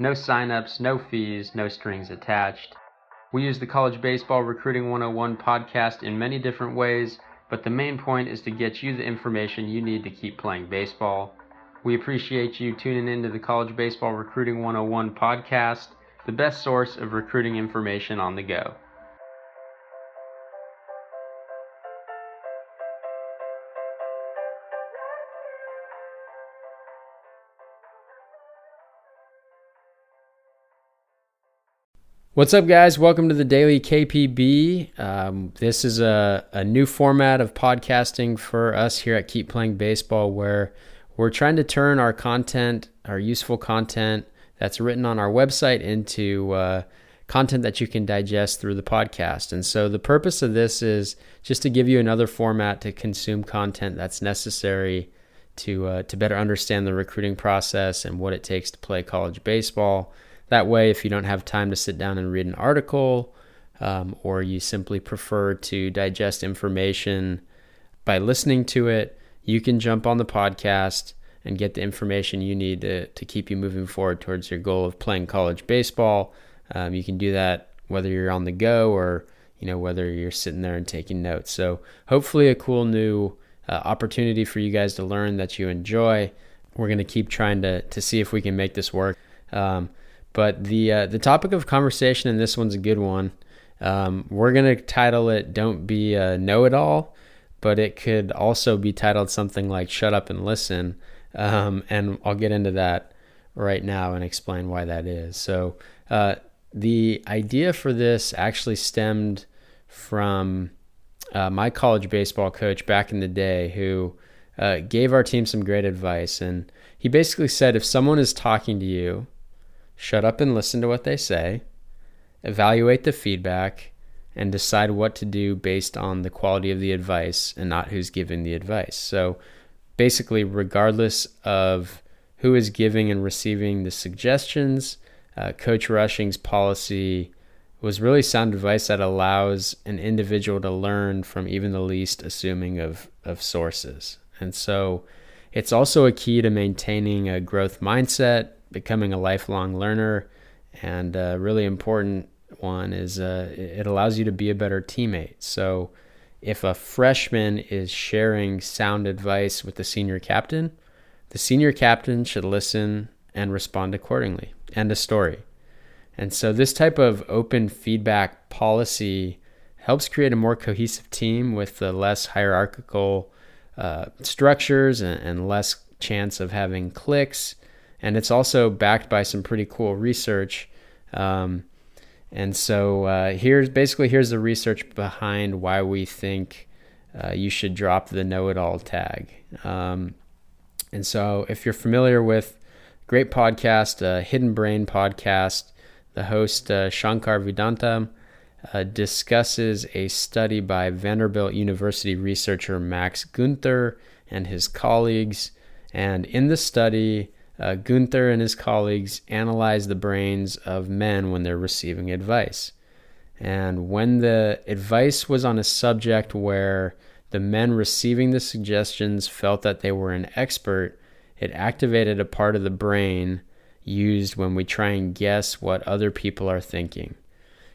No signups, no fees, no strings attached. We use the College Baseball Recruiting 101 podcast in many different ways, but the main point is to get you the information you need to keep playing baseball. We appreciate you tuning in to the College Baseball Recruiting 101 podcast, the best source of recruiting information on the go. What's up, guys? Welcome to the Daily KPB. Um, this is a, a new format of podcasting for us here at Keep Playing Baseball where we're trying to turn our content, our useful content that's written on our website, into uh, content that you can digest through the podcast. And so the purpose of this is just to give you another format to consume content that's necessary to, uh, to better understand the recruiting process and what it takes to play college baseball that way, if you don't have time to sit down and read an article, um, or you simply prefer to digest information by listening to it, you can jump on the podcast and get the information you need to, to keep you moving forward towards your goal of playing college baseball. Um, you can do that whether you're on the go or you know whether you're sitting there and taking notes. So hopefully a cool new uh, opportunity for you guys to learn that you enjoy. We're going to keep trying to to see if we can make this work. Um, but the uh, the topic of conversation in this one's a good one. Um, we're gonna title it "Don't Be a Know-It-All," but it could also be titled something like "Shut Up and Listen," um, and I'll get into that right now and explain why that is. So uh, the idea for this actually stemmed from uh, my college baseball coach back in the day, who uh, gave our team some great advice, and he basically said if someone is talking to you shut up and listen to what they say, evaluate the feedback, and decide what to do based on the quality of the advice and not who's giving the advice. So basically, regardless of who is giving and receiving the suggestions, uh, Coach Rushing's policy was really sound advice that allows an individual to learn from even the least assuming of, of sources. And so it's also a key to maintaining a growth mindset becoming a lifelong learner. And a really important one is uh, it allows you to be a better teammate. So if a freshman is sharing sound advice with the senior captain, the senior captain should listen and respond accordingly. End of story. And so this type of open feedback policy helps create a more cohesive team with the less hierarchical uh, structures and, and, less chance of having cliques and it's also backed by some pretty cool research. Um, and so uh, here's basically here's the research behind why we think uh, you should drop the know-it-all tag. Um, and so if you're familiar with great podcast, uh, Hidden Brain podcast, the host uh, Shankar Vedantam uh, discusses a study by Vanderbilt University researcher Max Gunther and his colleagues. And in the study, uh, Gunther and his colleagues analyze the brains of men when they're receiving advice. And when the advice was on a subject where the men receiving the suggestions felt that they were an expert, it activated a part of the brain used when we try and guess what other people are thinking.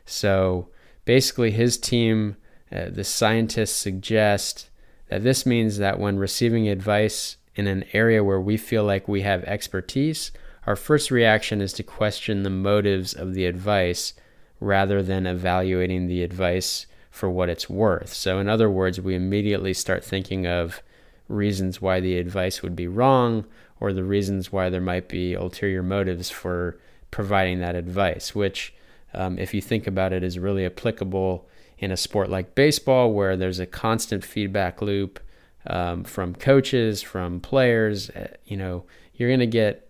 So basically, his team, uh, the scientists suggest that this means that when receiving advice in an area where we feel like we have expertise, our first reaction is to question the motives of the advice rather than evaluating the advice for what it's worth. So, in other words, we immediately start thinking of reasons why the advice would be wrong or the reasons why there might be ulterior motives for providing that advice, which, um, if you think about it, is really applicable in a sport like baseball where there's a constant feedback loop um, from coaches, from players. Uh, you know, you're going to get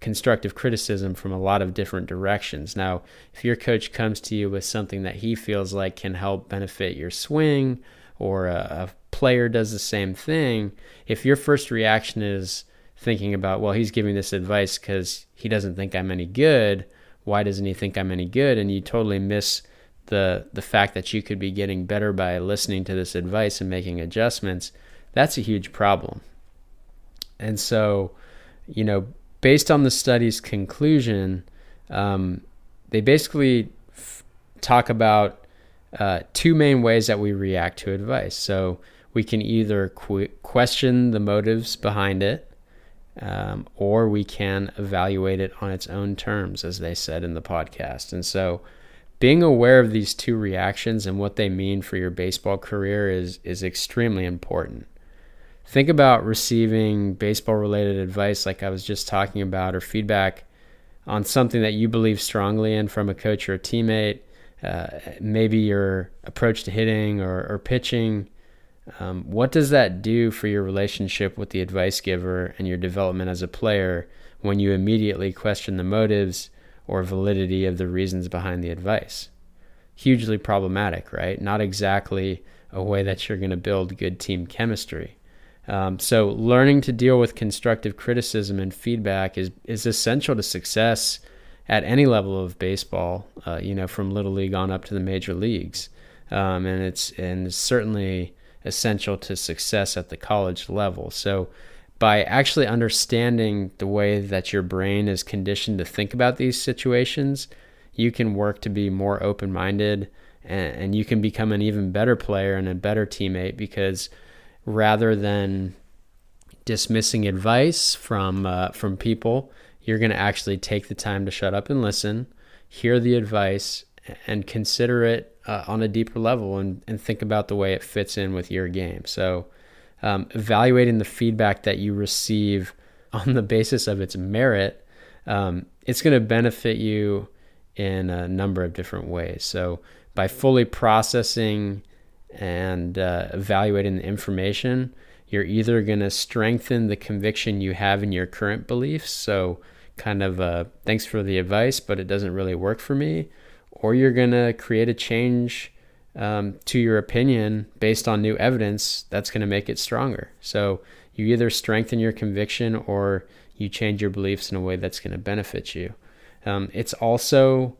constructive criticism from a lot of different directions. Now, if your coach comes to you with something that he feels like can help benefit your swing, or a, a player does the same thing, if your first reaction is thinking about, well, he's giving this advice because he doesn't think I'm any good, why doesn't he think I'm any good? And you totally miss the the fact that you could be getting better by listening to this advice and making adjustments. That's a huge problem. And so, you know, based on the study's conclusion, um, they basically f- talk about uh, two main ways that we react to advice. So we can either qu- question the motives behind it, um, or we can evaluate it on its own terms, as they said in the podcast. And so, being aware of these two reactions and what they mean for your baseball career is is extremely important think about receiving baseball related advice like I was just talking about or feedback on something that you believe strongly in from a coach or a teammate, uh, maybe your approach to hitting or, or pitching. Um, what does that do for your relationship with the advice giver and your development as a player when you immediately question the motives or validity of the reasons behind the advice? Hugely problematic, right? Not exactly a way that you're going to build good team chemistry. Um, so learning to deal with constructive criticism and feedback is is essential to success at any level of baseball. Uh, you know, from little league on up to the major leagues, um, and it's and it's certainly essential to success at the college level. So by actually understanding the way that your brain is conditioned to think about these situations, you can work to be more open minded and, and you can become an even better player and a better teammate because rather than dismissing advice from uh, from people, you're going to actually take the time to shut up and listen, hear the advice, and consider it uh, on a deeper level and, and think about the way it fits in with your game. So, um, evaluating the feedback that you receive on the basis of its merit, um, it's going to benefit you in a number of different ways. So, by fully processing and uh, evaluating the information, you're either going to strengthen the conviction you have in your current beliefs. So, kind of, uh, thanks for the advice, but it doesn't really work for me. Or you're going to create a change um, to your opinion based on new evidence that's going to make it stronger. So, you either strengthen your conviction or you change your beliefs in a way that's going to benefit you. Um, it's also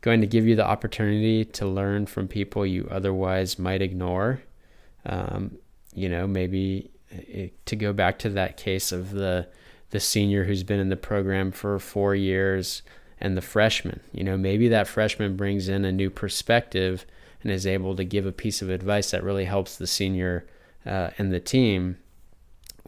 going to give you the opportunity to learn from people you otherwise might ignore. Um, you know, maybe it, to go back to that case of the the senior who's been in the program for four years and the freshman. You know, maybe that freshman brings in a new perspective and is able to give a piece of advice that really helps the senior uh, and the team.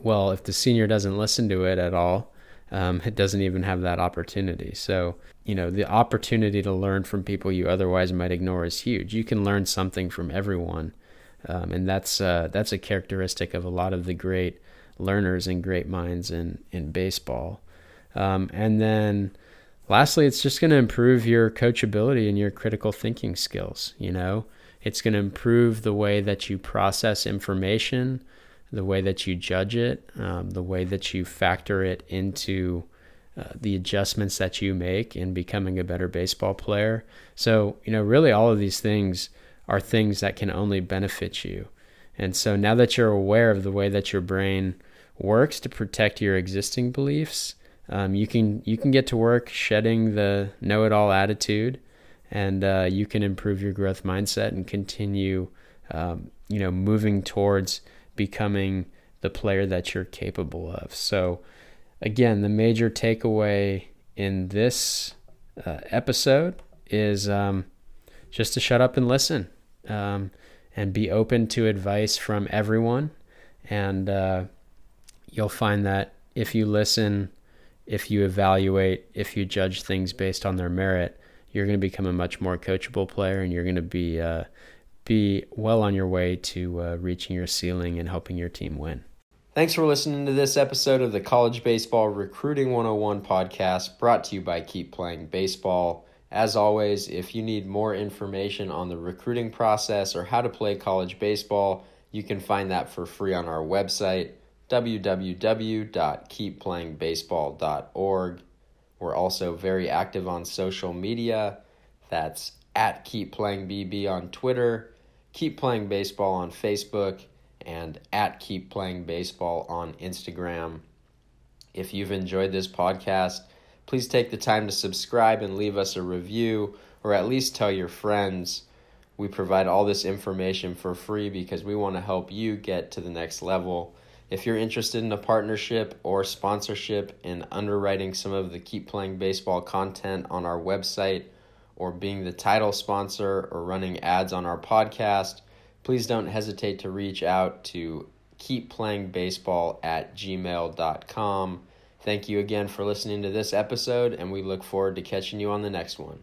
Well, if the senior doesn't listen to it at all, um, it doesn't even have that opportunity. So, you know, the opportunity to learn from people you otherwise might ignore is huge. You can learn something from everyone, um, and that's uh, that's a characteristic of a lot of the great learners and great minds in in baseball. Um, and then, lastly, it's just going to improve your coachability and your critical thinking skills. You know, it's going to improve the way that you process information the way that you judge it, um, the way that you factor it into uh, the adjustments that you make in becoming a better baseball player. So, you know, really all of these things are things that can only benefit you. And so now that you're aware of the way that your brain works to protect your existing beliefs, um, you can you can get to work shedding the know-it-all attitude, and uh, you can improve your growth mindset and continue, um, you know, moving towards becoming the player that you're capable of. So, again, the major takeaway in this uh, episode is um, just to shut up and listen um, and be open to advice from everyone. And uh, you'll find that if you listen, if you evaluate, if you judge things based on their merit, you're going to become a much more coachable player and you're going to be uh, be well on your way to uh, reaching your ceiling and helping your team win. Thanks for listening to this episode of the College Baseball Recruiting 101 podcast brought to you by Keep Playing Baseball. As always, if you need more information on the recruiting process or how to play college baseball, you can find that for free on our website, www.keepplayingbaseball.org. We're also very active on social media. That's at Keep Playing BB on Twitter, Keep Playing Baseball on Facebook, and at Keep Playing Baseball on Instagram. If you've enjoyed this podcast, please take the time to subscribe and leave us a review or at least tell your friends. We provide all this information for free because we want to help you get to the next level. If you're interested in a partnership or sponsorship in underwriting some of the Keep Playing Baseball content on our website, or being the title sponsor or running ads on our podcast, please don't hesitate to reach out to keepplayingbaseball at gmail.com. Thank you again for listening to this episode, and we look forward to catching you on the next one.